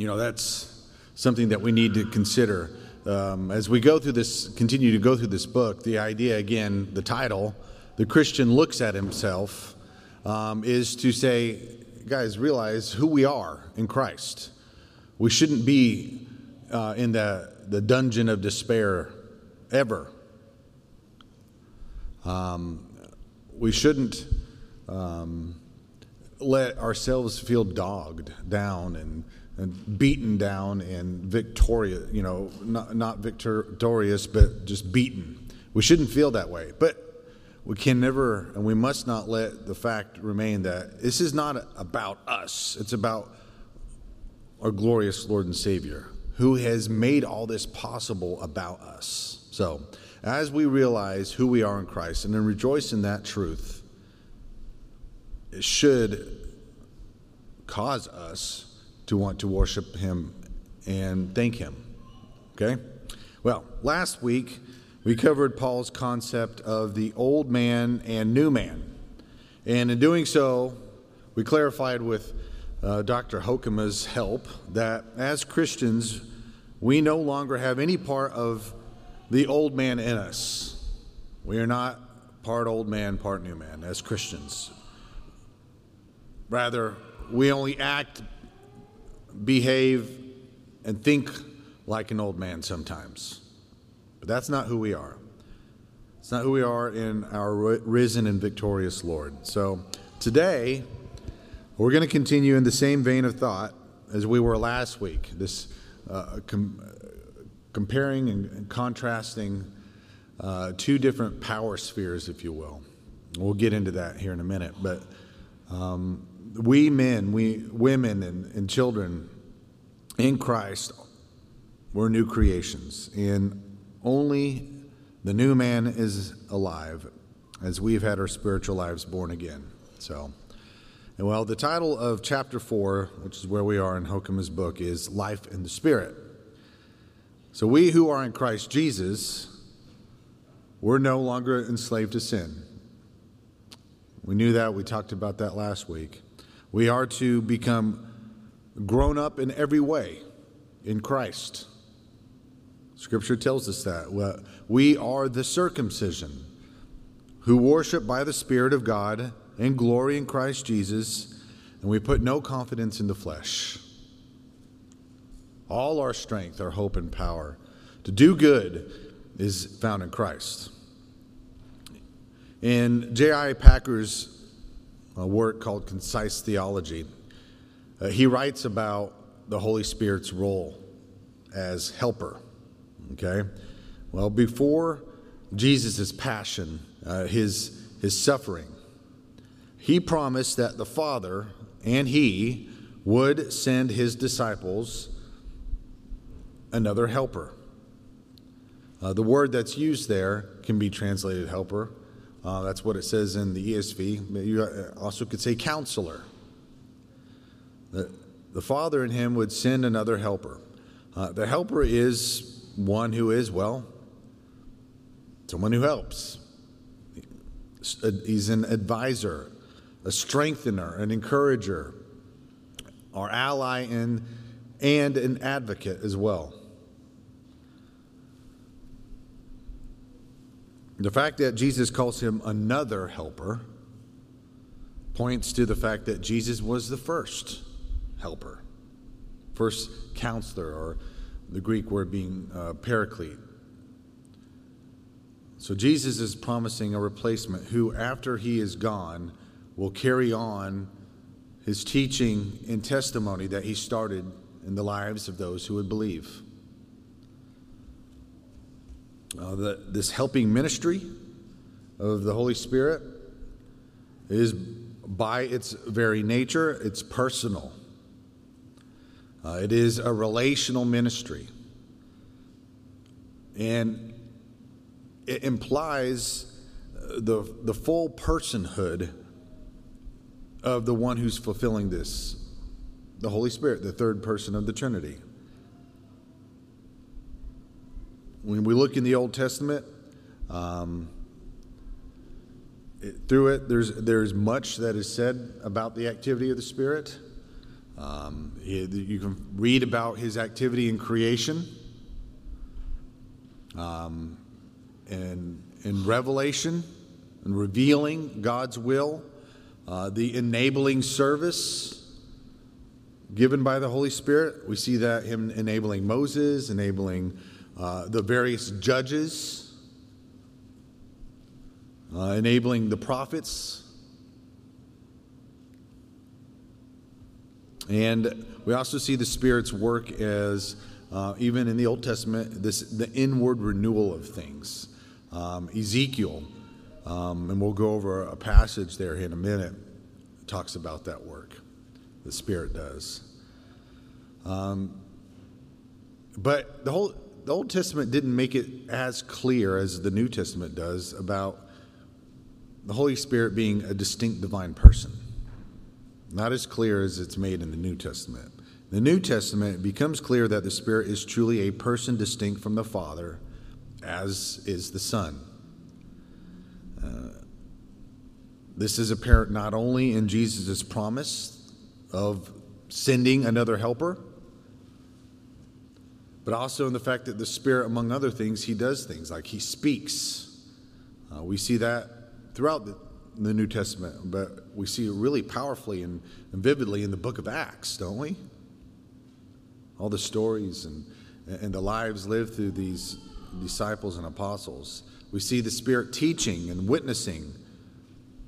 you know, that's something that we need to consider. Um, as we go through this, continue to go through this book, the idea, again, the title, the Christian looks at himself, um, is to say, guys, realize who we are in Christ. We shouldn't be uh, in the, the dungeon of despair ever. Um, we shouldn't um, let ourselves feel dogged down and, and beaten down and victorious, you know, not, not victorious, but just beaten. We shouldn't feel that way. But we can never and we must not let the fact remain that this is not about us, it's about our glorious Lord and Savior who has made all this possible about us. So, as we realize who we are in Christ and then rejoice in that truth, it should cause us to want to worship Him and thank Him. Okay? Well, last week we covered Paul's concept of the old man and new man. And in doing so, we clarified with uh, Dr. Hoekema's help that as Christians, we no longer have any part of the old man in us. We are not part old man, part new man as Christians. Rather, we only act, behave, and think like an old man sometimes. But that's not who we are. It's not who we are in our risen and victorious Lord. So today, we're going to continue in the same vein of thought as we were last week. This uh, com- comparing and, contrasting uh, two different power spheres, if you will. We'll get into that here in a minute. But um, we men, we women, and, and children in Christ, we're new creations. And only the new man is alive as we've had our spiritual lives born again. So, and well, the title of chapter four, which is where we are in Hoekema's book, is Life in the Spirit. So, we who are in Christ Jesus, we're no longer enslaved to sin. We knew that. We talked about that last week. We are to become grown up in every way in Christ. Scripture tells us that. We are the circumcision who worship by the Spirit of God and glory in Christ Jesus, and we put no confidence in the flesh. All our strength, our hope, and power to do good is found in Christ. In J.I. Packer's uh, work called Concise Theology, uh, he writes about the Holy Spirit's role as helper. Okay? Well, before Jesus' passion, uh, his, his suffering, he promised that the Father and he would send his disciples another helper. Uh, the word that's used there can be translated helper. Uh, that's what it says in the ESV. You uh, also could say counselor. The, the Father in him would send another helper. Uh, the helper is one who is, well, someone who helps. He's an advisor, a strengthener, an encourager, our ally, and, and an advocate as well. The fact that Jesus calls him another helper points to the fact that Jesus was the first helper, first counselor or the Greek word being uh, paraclete. So Jesus is promising a replacement who, after he is gone, will carry on his teaching and testimony that he started in the lives of those who would believe. Uh, this helping ministry of the Holy Spirit is, by its very nature, it's personal. Uh, it is a relational ministry. And it implies uh, the, the full personhood of the one who's fulfilling this the Holy Spirit, the third person of the Trinity. When we look in the Old Testament, um, it, through it, there's, there's much that is said about the activity of the Spirit. Um, you can read about his activity in creation um, and in Revelation and revealing God's will, uh, the enabling service given by the Holy Spirit. We see that him enabling Moses, enabling uh, the various judges, uh, enabling the prophets. And we also see the Spirit's work as, uh, even in the Old Testament, this the inward renewal of things. Um, Ezekiel, um, and we'll go over a passage there in a minute, talks about that work. The Spirit does. Um, but the whole the Old Testament didn't make it as clear as the New Testament does about the Holy Spirit being a distinct divine person. Not as clear as it's made in the New Testament. The New Testament, it becomes clear that the Spirit is truly a person distinct from the Father, as is the Son. Uh, this is apparent not only in Jesus' promise of sending another helper, but also in the fact that the Spirit, among other things, He does things like He speaks. Uh, we see that throughout the, the, New Testament, but we see it really powerfully and, and, vividly in the book of Acts, don't we? All the stories and, and the lives lived through these disciples and apostles. We see the Spirit teaching and witnessing,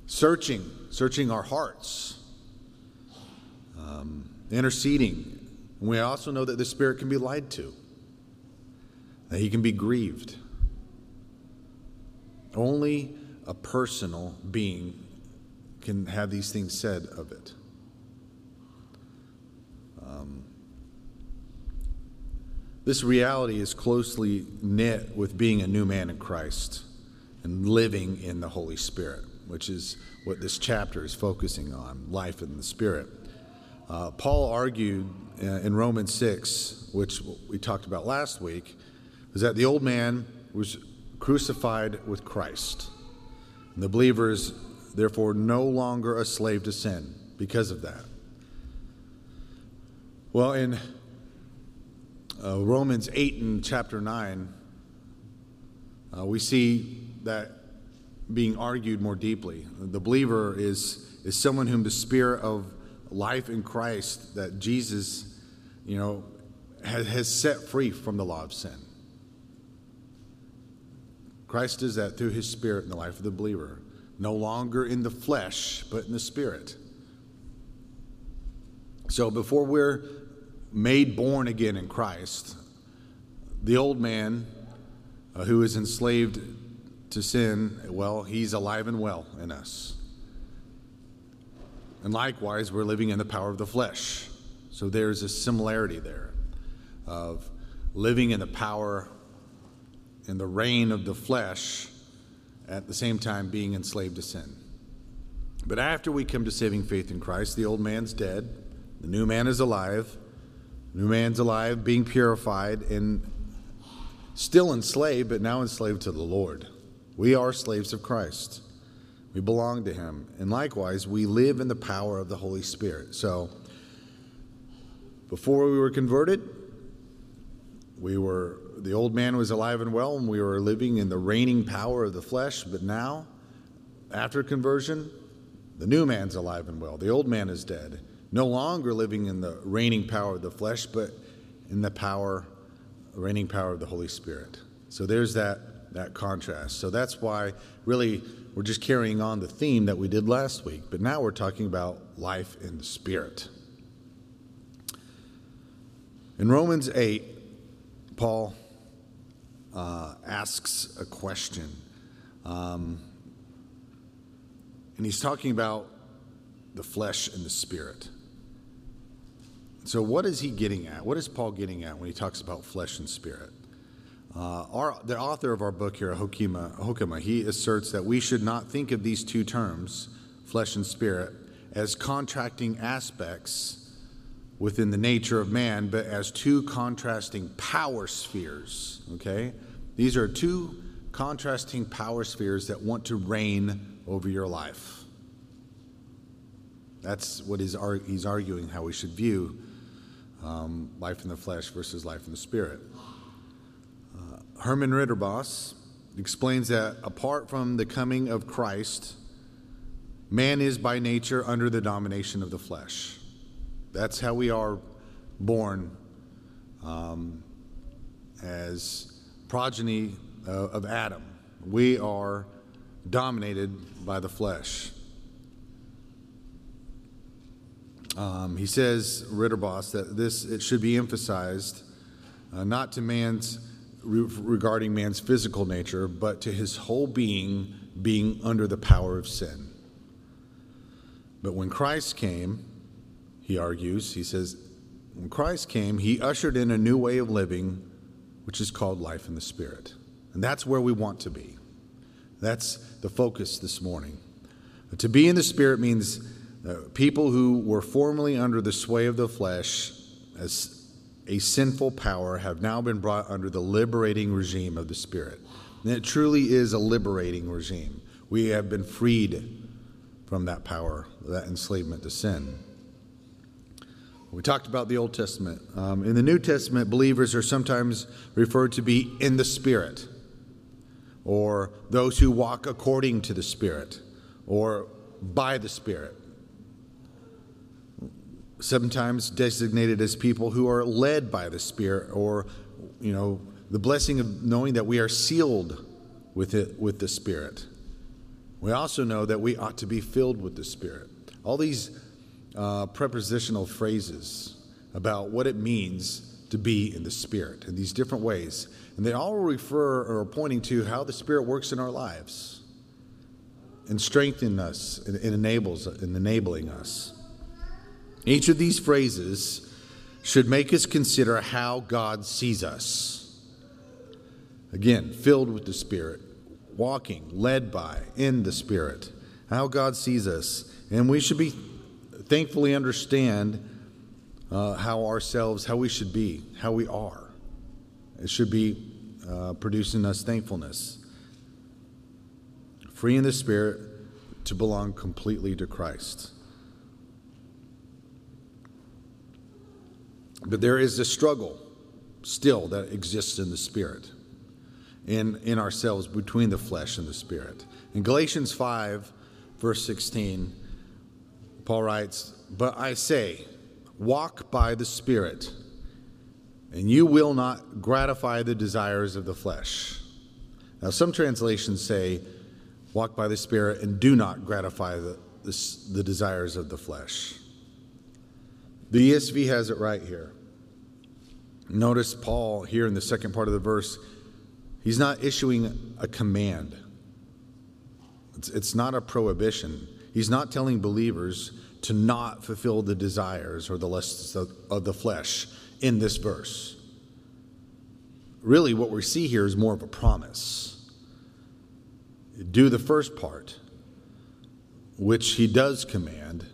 searching, searching our hearts, um, interceding. And we also know that the Spirit can be lied to, that He can be grieved. Only a personal being can have these things said of it. Um, this reality is closely knit with being a new man in Christ and living in the Holy Spirit, which is what this chapter is focusing on life in the Spirit. Uh, Paul argued uh, in Romans 6, which we talked about last week, was that the old man was crucified with Christ. And the believer is therefore no longer a slave to sin because of that. Well, in uh, Romans 8 and chapter 9, uh, we see that being argued more deeply. The believer is, is someone whom the spirit of life in Christ that Jesus, you know, has, has set free from the law of sin. Christ does that through his spirit in the life of the believer, no longer in the flesh, but in the spirit. So before we're made born again in Christ, the old man uh, who is enslaved to sin, well, he's alive and well in us. And likewise, we're living in the power of the flesh. So there's a similarity there of living in the power and the reign of the flesh at the same time being enslaved to sin. But after we come to saving faith in Christ, the old man's dead, the new man is alive, new man's alive, being purified, and still enslaved, but now enslaved to the Lord. We are slaves of Christ. We belong to Him. And likewise, we live in the power of the Holy Spirit. So, before we were converted, we were, the old man was alive and well, and we were living in the reigning power of the flesh. But now, after conversion, the new man's alive and well. The old man is dead. No longer living in the reigning power of the flesh, but in the power, reigning power of the Holy Spirit. So there's that, that contrast. So that's why, really, we're just carrying on the theme that we did last week. But now we're talking about life in the Spirit. In Romans 8, Paul uh, asks a question. Um, and he's talking about the flesh and the spirit. So, what is he getting at? What is Paul getting at when he talks about flesh and spirit? Uh, our, the author of our book here, Hoekema, Hoekema, he asserts that we should not think of these two terms, flesh and spirit, as contracting aspects within the nature of man, but as two contrasting power spheres. Okay? These are two contrasting power spheres that want to reign over your life. That's what he's, he's arguing how we should view um, life in the flesh versus life in the spirit. Uh, Herman Ridderbos explains that apart from the coming of Christ, man is by nature under the domination of the flesh. That's how we are born um, as progeny uh, of Adam. We are dominated by the flesh. Um, he says, Ridderbos, that this it should be emphasized uh, not to man's re- regarding man's physical nature, but to his whole being being under the power of sin. But when Christ came, he argues, he says, when Christ came, he ushered in a new way of living, which is called life in the Spirit. And that's where we want to be. That's the focus this morning. To be in the Spirit means uh, people who were formerly under the sway of the flesh as a sinful power have now been brought under the liberating regime of the Spirit. And it truly is a liberating regime. We have been freed from that power, that enslavement to sin. We talked about the Old Testament. Um, in the New Testament, believers are sometimes referred to be in the Spirit, or those who walk according to the Spirit, or by the Spirit. Sometimes designated as people who are led by the Spirit, or, you know, the blessing of knowing that we are sealed with it with the Spirit. We also know that we ought to be filled with the Spirit. All these uh, prepositional phrases about what it means to be in the Spirit in these different ways. And they all refer or are pointing to how the Spirit works in our lives and strengthening us and, and enables and enabling us. Each of these phrases should make us consider how God sees us. Again, filled with the Spirit, walking, led by, in the Spirit, how God sees us. And we should be thankfully understand uh, how ourselves, how we should be, how we are. It should be uh, producing us thankfulness. Free in the Spirit to belong completely to Christ. But there is a struggle still that exists in the Spirit, in, in ourselves, between the flesh and the Spirit. In Galatians 5, verse 16, Paul writes, But I say, walk by the Spirit, and you will not gratify the desires of the flesh. Now, some translations say, walk by the Spirit and do not gratify the, the, the desires of the flesh. The ESV has it right here. Notice Paul here in the second part of the verse, he's not issuing a command. It's, it's not a prohibition. He's not telling believers to not fulfill the desires or the lusts of, the flesh in this verse. Really, what we see here is more of a promise. Do the first part, which he does command,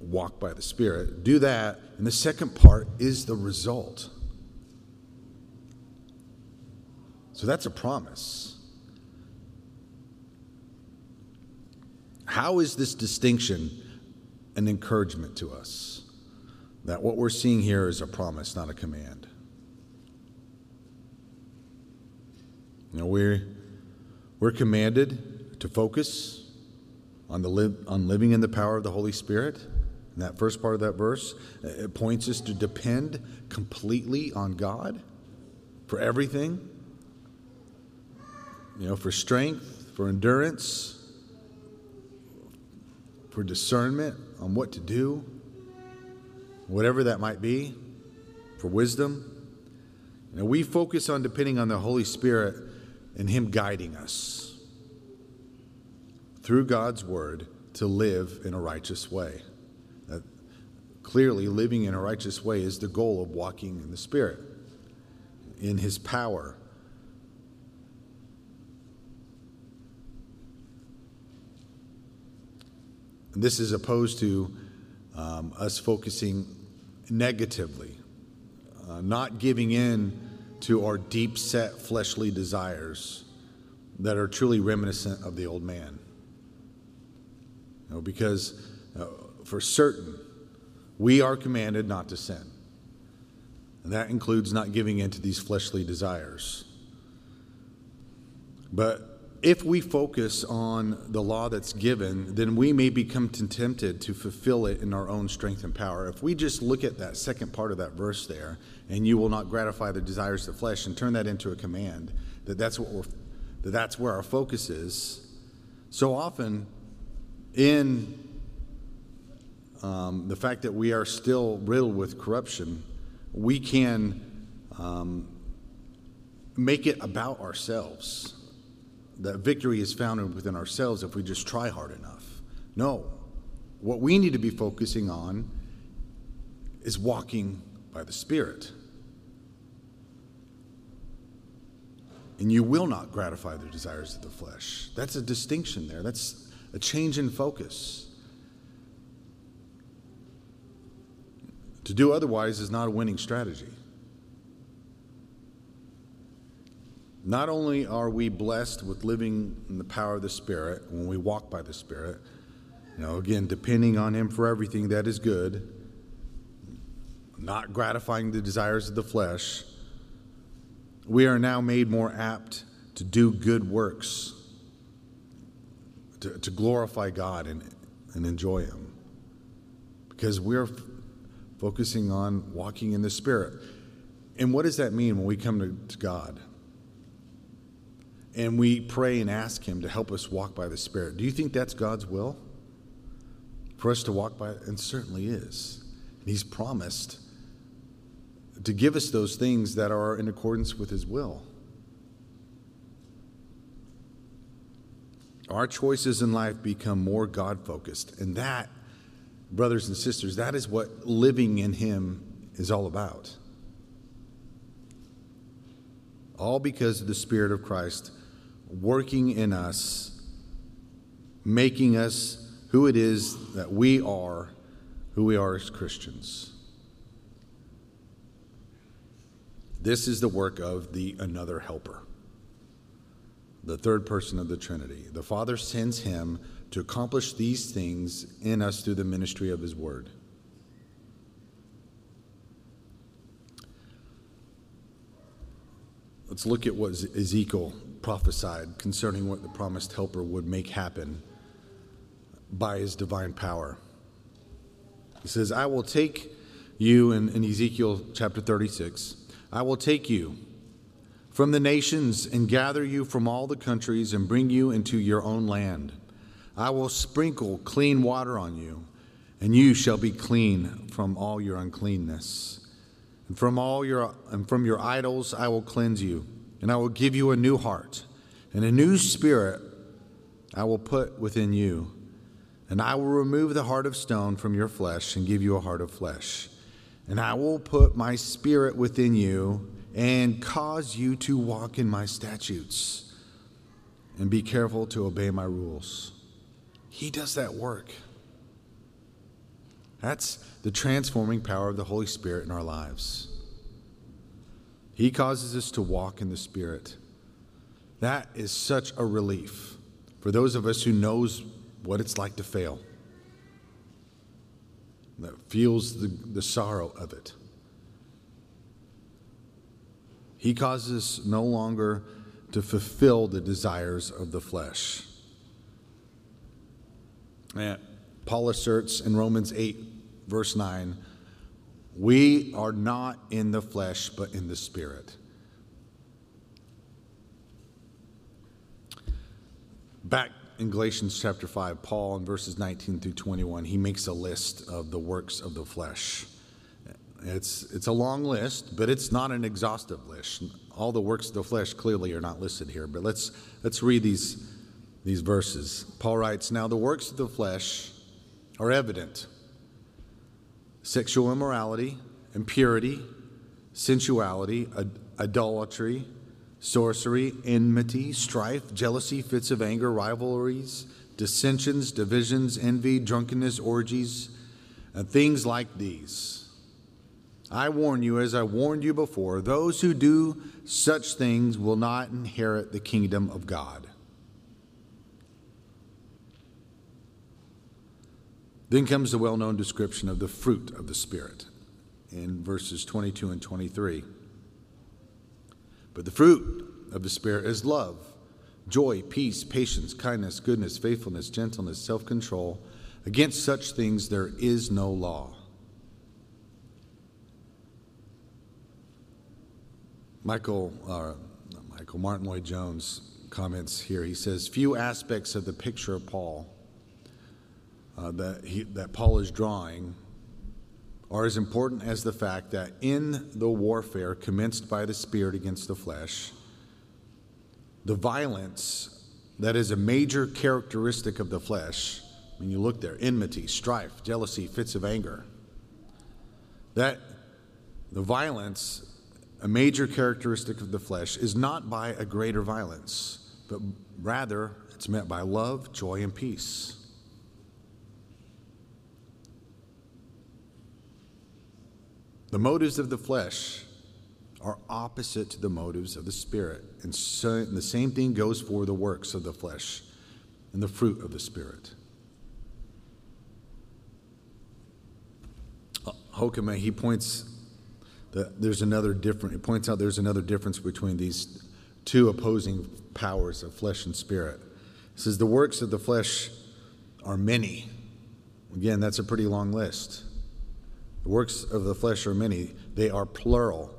walk by the Spirit. Do that, and the second part is the result. So that's a promise. How is this distinction an encouragement to us? That what we're seeing here is a promise, not a command. You know, we're, we're commanded to focus on, the li- on living in the power of the Holy Spirit. In that first part of that verse, it points us to depend completely on God for everything. You know, for strength, for endurance, for discernment on what to do, whatever that might be, for wisdom. You know, we focus on depending on the Holy Spirit and Him guiding us through God's Word to live in a righteous way. That clearly, living in a righteous way is the goal of walking in the Spirit, in His power This is opposed to um, us focusing negatively, uh, not giving in to our deep set fleshly desires that are truly reminiscent of the old man. You know, because uh, for certain, we are commanded not to sin. And that includes not giving in to these fleshly desires. But if we focus on the law that's given, then we may become tempted to fulfill it in our own strength and power. If we just look at that second part of that verse there, and you will not gratify the desires of the flesh, and turn that into a command, that that's what we're, that that's where our focus is. So often, in um, the fact that we are still riddled with corruption, we can um, make it about ourselves that victory is found within ourselves if we just try hard enough. No. What we need to be focusing on is walking by the Spirit. And you will not gratify the desires of the flesh. That's a distinction there. That's a change in focus. To do otherwise is not a winning strategy. Not only are we blessed with living in the power of the Spirit when we walk by the Spirit, you know, again, depending on Him for everything that is good, not gratifying the desires of the flesh, we are now made more apt to do good works, to, to glorify God and, and enjoy Him. Because we're f- focusing on walking in the Spirit. And what does that mean when we come to, to God? And we pray and ask Him to help us walk by the Spirit. Do you think that's God's will? For us to walk by? And certainly is. And He's promised to give us those things that are in accordance with His will. Our choices in life become more God focused. And that, brothers and sisters, that is what living in Him is all about. All because of the Spirit of Christ working in us, making us who it is that we are, who we are as Christians. This is the work of the another helper, the third person of the Trinity. The Father sends him to accomplish these things in us through the ministry of his word. Let's look at what Ezekiel prophesied concerning what the promised helper would make happen by his divine power. He says, I will take you, in, in Ezekiel chapter 36, I will take you from the nations and gather you from all the countries and bring you into your own land. I will sprinkle clean water on you, and you shall be clean from all your uncleanness. And from all your and from your idols I will cleanse you and I will give you a new heart, and a new spirit I will put within you. And I will remove the heart of stone from your flesh and give you a heart of flesh. And I will put my spirit within you and cause you to walk in my statutes and be careful to obey my rules. He does that work. That's the transforming power of the Holy Spirit in our lives. He causes us to walk in the Spirit. That is such a relief for those of us who knows what it's like to fail. That feels the, the sorrow of it. He causes us no longer to fulfill the desires of the flesh. And Paul asserts in Romans 8, verse 9 we are not in the flesh, but in the spirit. Back in Galatians chapter 5, Paul in verses 19 through 21, he makes a list of the works of the flesh. It's, it's a long list, but it's not an exhaustive list. All the works of the flesh clearly are not listed here, but let's, let's read these, these verses. Paul writes Now the works of the flesh are evident sexual immorality, impurity, sensuality, ad- idolatry, sorcery, enmity, strife, jealousy, fits of anger, rivalries, dissensions, divisions, envy, drunkenness, orgies, and things like these. I warn you, as I warned you before, those who do such things will not inherit the kingdom of God. Then comes the well known description of the fruit of the Spirit in verses 22 and 23. But the fruit of the Spirit is love, joy, peace, patience, kindness, goodness, faithfulness, gentleness, self control. Against such things there is no law. Michael, uh, Michael Martyn Lloyd-Jones comments here. He says, Few aspects of the picture of Paul uh, that, he, that Paul is drawing are as important as the fact that in the warfare commenced by the Spirit against the flesh, the violence that is a major characteristic of the flesh, when you look there, enmity, strife, jealousy, fits of anger, that the violence, a major characteristic of the flesh, is not by a greater violence, but rather it's met by love, joy, and peace. The motives of the flesh are opposite to the motives of the Spirit. And, so, and the same thing goes for the works of the flesh and the fruit of the Spirit. Uh, he points that there's another different, he points out there's another difference between these two opposing powers of flesh and spirit. He says the works of the flesh are many. Again, that's a pretty long list. The works of the flesh are many, they are plural.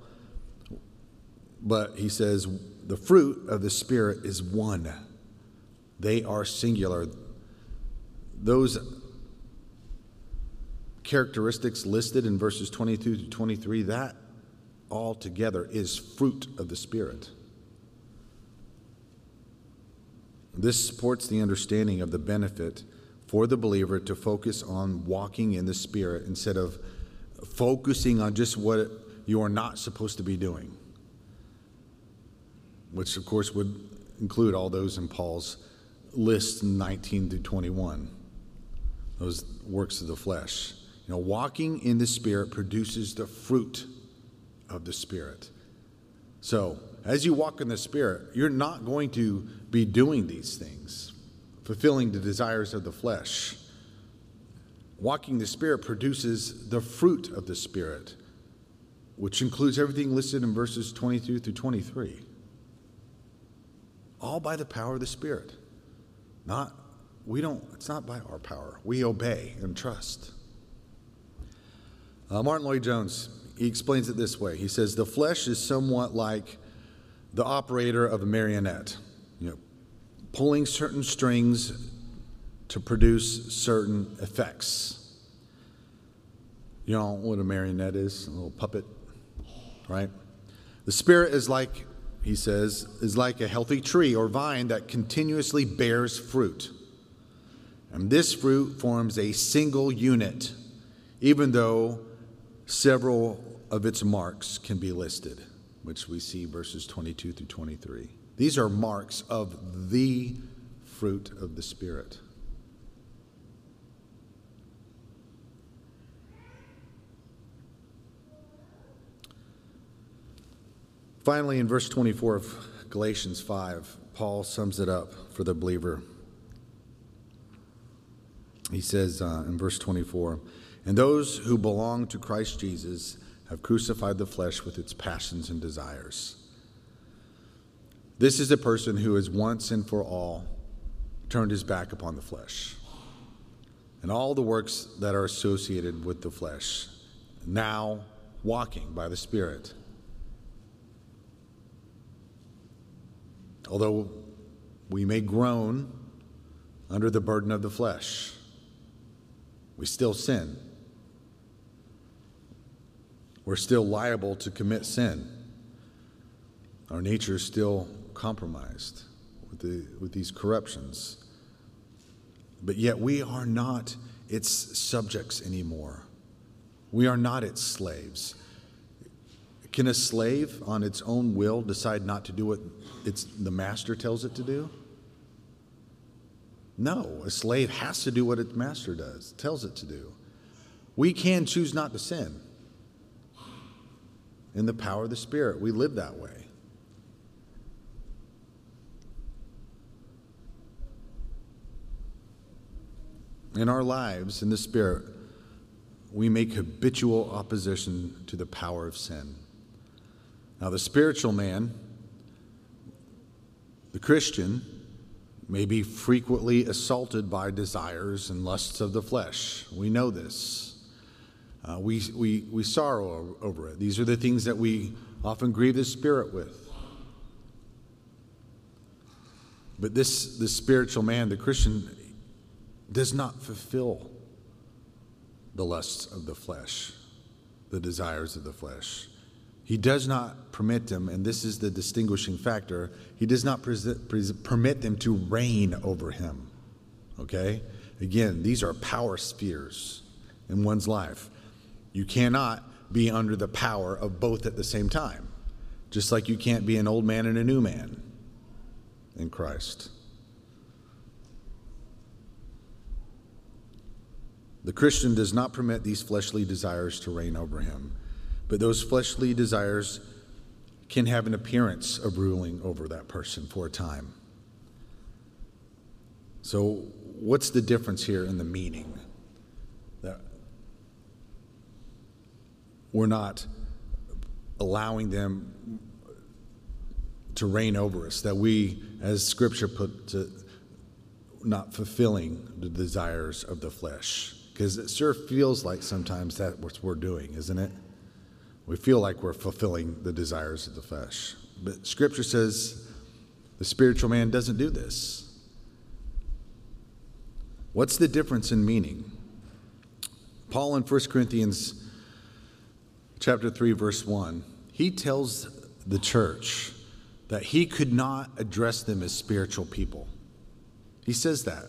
But he says the fruit of the Spirit is one, they are singular. Those characteristics listed in verses 22 to 23, that all together is fruit of the Spirit. This supports the understanding of the benefit for the believer to focus on walking in the Spirit instead of focusing on just what you are not supposed to be doing, which of course would include all those in Paul's list 19 to 21, those works of the flesh. You know, walking in the Spirit produces the fruit of the Spirit. So, as you walk in the Spirit, you're not going to be doing these things, fulfilling the desires of the flesh walking the Spirit produces the fruit of the Spirit, which includes everything listed in verses 22 through 23. All by the power of the Spirit. Not, we don't, it's not by our power. We obey and trust. Uh, Martyn Lloyd-Jones, he explains it this way. He says, The flesh is somewhat like the operator of a marionette, you know, pulling certain strings to produce certain effects. You know what a marionette is? A little puppet, right? The spirit is like, he says, is like a healthy tree or vine that continuously bears fruit. And this fruit forms a single unit, even though several of its marks can be listed, which we see verses 22 through 23. These are marks of the fruit of the Spirit. Finally, in verse 24 of Galatians 5, Paul sums it up for the believer. He says uh, in verse 24, And those who belong to Christ Jesus have crucified the flesh with its passions and desires. This is a person who has once and for all turned his back upon the flesh and all the works that are associated with the flesh, now walking by the Spirit. Although we may groan under the burden of the flesh, we still sin. We're still liable to commit sin. Our nature is still compromised with, the, with these corruptions. But yet we are not its subjects anymore. We are not its slaves. Can a slave on its own will decide not to do what it's, the master tells it to do? No, a slave has to do what its master does, tells it to do. We can choose not to sin. In the power of the Spirit, we live that way. in our lives in the Spirit, we make habitual opposition to the power of sin. Now, the spiritual man, the Christian, may be frequently assaulted by desires and lusts of the flesh. We know this. Uh, we, we, we sorrow over it. These are the things that we often grieve the Spirit with. But this, this spiritual man, the Christian, does not fulfill the lusts of the flesh, the desires of the flesh. He does not permit them, and this is the distinguishing factor, he does not permit them to reign over him. Okay? Again, these are power spheres in one's life. You cannot be under the power of both at the same time, just like you can't be an old man and a new man in Christ. The Christian does not permit these fleshly desires to reign over him, but those fleshly desires can have an appearance of ruling over that person for a time. So, what's the difference here in the meaning? That we're not allowing them to reign over us, that we, as Scripture put to, not fulfilling the desires of the flesh. Because it sure feels like sometimes that's what we're doing, isn't it? We feel like we're fulfilling the desires of the flesh. But Scripture says the spiritual man doesn't do this. What's the difference in meaning? Paul in 1 Corinthians chapter 3 verse 1, he tells the church that he could not address them as spiritual people. He says that.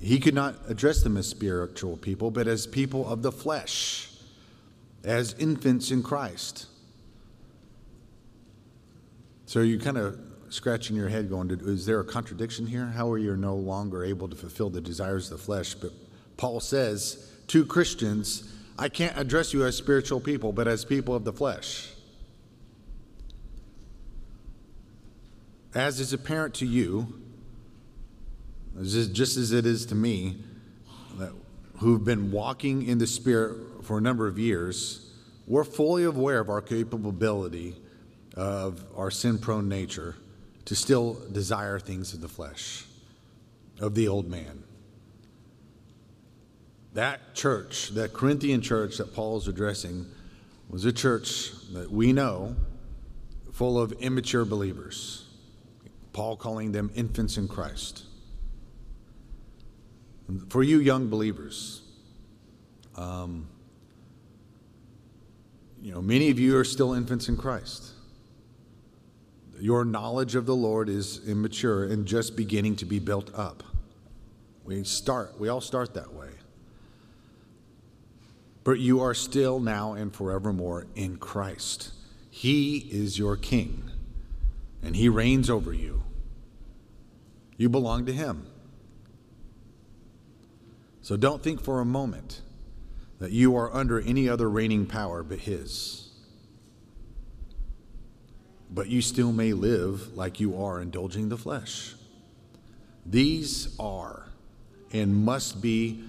He could not address them as spiritual people, but as people of the flesh, as infants in Christ. So you're kind of scratching your head going, is there a contradiction here? How are you no longer able to fulfill the desires of the flesh? But Paul says to Christians, I can't address you as spiritual people, but as people of the flesh. As is apparent to you, just as it is to me, that, who've been walking in the Spirit for a number of years, we're fully aware of our capability of our sin prone nature to still desire things of the flesh, of the old man. That church, that Corinthian church that Paul is addressing, was a church that we know full of immature believers. Paul calling them infants in Christ. For you young believers, um, you know, many of you are still infants in Christ. Your knowledge of the Lord is immature and just beginning to be built up. We start, we all start that way. But you are still now and forevermore in Christ. He is your king, and he reigns over you. You belong to him. So don't think for a moment that you are under any other reigning power but His. But you still may live like you are indulging the flesh. These are and must be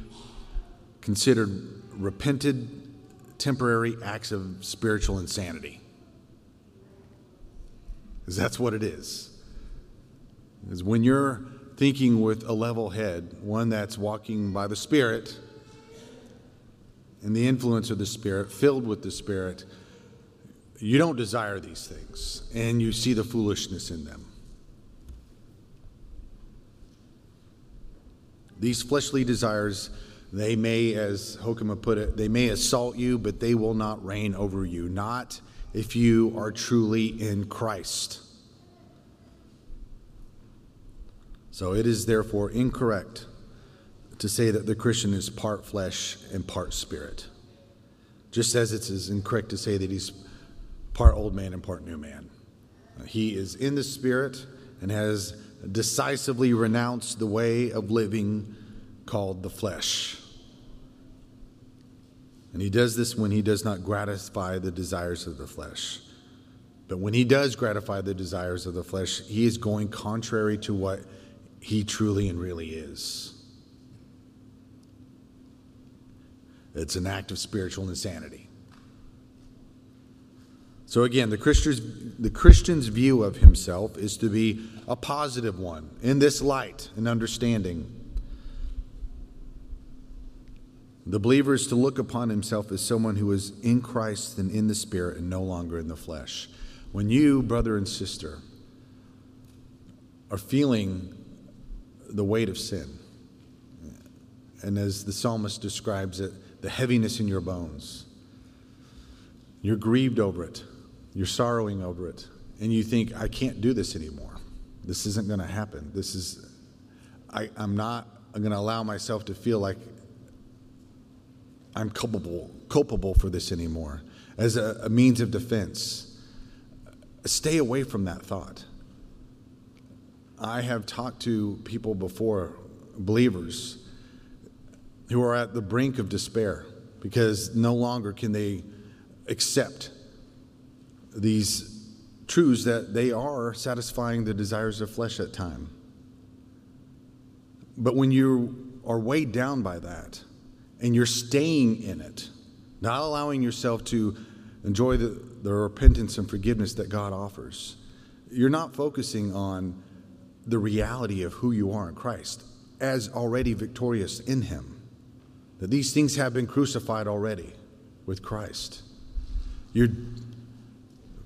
considered repented temporary acts of spiritual insanity. Because that's what it is. Is when you're thinking with a level head, one that's walking by the Spirit and the influence of the Spirit, filled with the Spirit, you don't desire these things and you see the foolishness in them. These fleshly desires, they may, as Hoekema put it, they may assault you, but they will not reign over you. Not if you are truly in Christ. So it is therefore incorrect to say that the Christian is part flesh and part spirit. Just as it is incorrect to say that he's part old man and part new man. He is in the spirit and has decisively renounced the way of living called the flesh. And he does this when he does not gratify the desires of the flesh. But when he does gratify the desires of the flesh, he is going contrary to what he truly and really is. it's an act of spiritual insanity. So again, the Christian's, the Christian's view of himself is to be a positive one in this light and understanding. The believer is to look upon himself as someone who is in Christ and in the Spirit and no longer in the flesh. When you, brother and sister, are feeling the weight of sin, and as the psalmist describes it, the heaviness in your bones, you're grieved over it, you're sorrowing over it, and you think, I can't do this anymore. This isn't going to happen. This is, I, I'm not going to allow myself to feel like I'm culpable, culpable for this anymore as a, a means of defense. Stay away from that thought. I have talked to people before, believers, who are at the brink of despair because no longer can they accept these truths that they are satisfying the desires of flesh at time. But when you are weighed down by that, and you're staying in it, not allowing yourself to enjoy the, the repentance and forgiveness that God offers. You're not focusing on the reality of who you are in Christ as already victorious in Him. That these things have been crucified already with Christ. You're,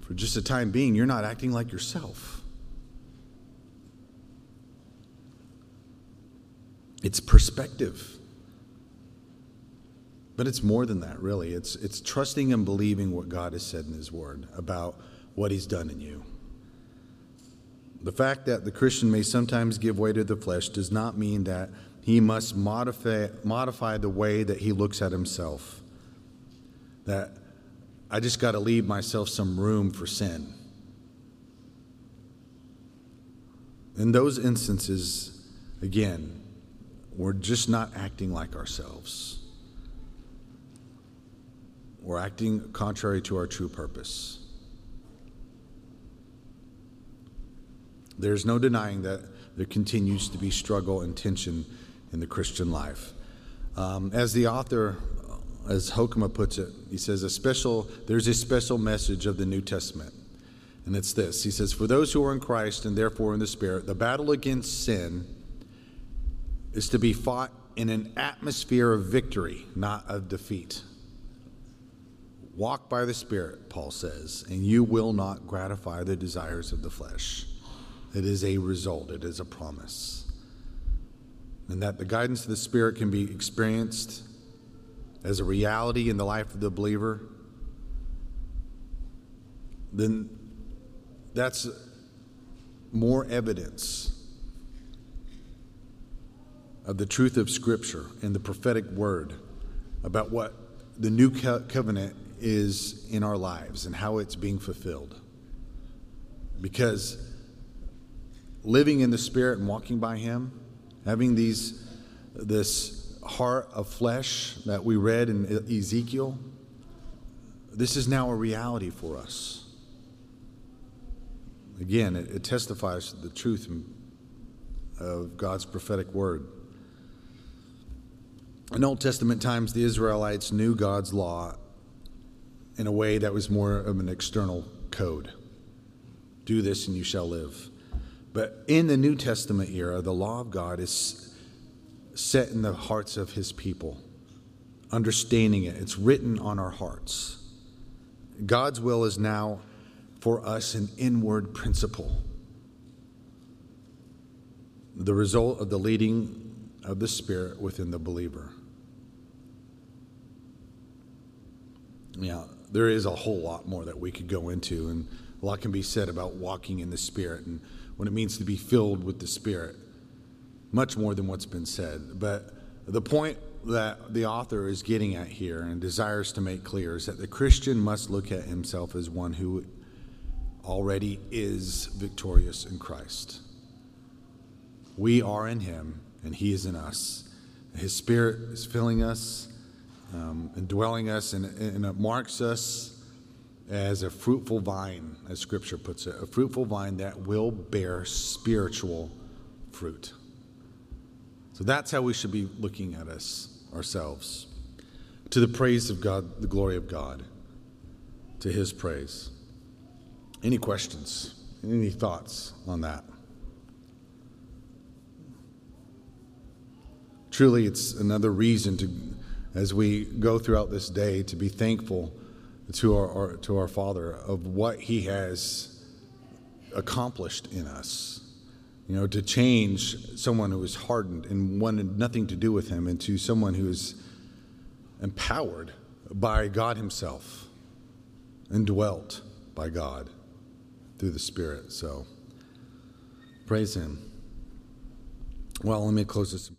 for just a time being, you're not acting like yourself. It's perspective. But it's more than that, really. It's, it's trusting and believing what God has said in His Word about what He's done in you. The fact that the Christian may sometimes give way to the flesh does not mean that he must modify, modify the way that he looks at himself. That I just got to leave myself some room for sin. In those instances, again, we're just not acting like ourselves. We're acting contrary to our true purpose. There's no denying that there continues to be struggle and tension in the Christian life. Um, as the author, as Hoekema puts it, he says, a special, there's a special message of the New Testament. And it's this He says, For those who are in Christ and therefore in the Spirit, the battle against sin is to be fought in an atmosphere of victory, not of defeat. Walk by the Spirit, Paul says, and you will not gratify the desires of the flesh. It is a result, it is a promise. And that the guidance of the Spirit can be experienced as a reality in the life of the believer, then that's more evidence of the truth of Scripture and the prophetic word about what the new covenant is in our lives and how it's being fulfilled. Because living in the Spirit and walking by Him, having these, this heart of flesh that we read in Ezekiel, this is now a reality for us. Again, it, it testifies to the truth of God's prophetic word. In Old Testament times, the Israelites knew God's law in a way that was more of an external code do this and you shall live. But in the New Testament era, the law of God is set in the hearts of his people, understanding it. It's written on our hearts. God's will is now for us an inward principle, the result of the leading of the Spirit within the believer. Now, there is a whole lot more that we could go into, and a lot can be said about walking in the Spirit and what it means to be filled with the Spirit. Much more than what's been said. But the point that the author is getting at here and desires to make clear is that the Christian must look at himself as one who already is victorious in Christ. We are in him, and he is in us. His Spirit is filling us um, indwelling us, and, and it marks us as a fruitful vine, as Scripture puts it, a fruitful vine that will bear spiritual fruit. So that's how we should be looking at us ourselves. to the praise of God, the glory of God, to his praise. Any questions? Any thoughts on that? Truly, it's another reason to, as we go throughout this day, to be thankful to our, our, to our Father of what He has accomplished in us. You know, to change someone who was hardened and wanted nothing to do with Him into someone who is empowered by God Himself and dwelt by God through the Spirit. So, praise Him. Well, let me close this.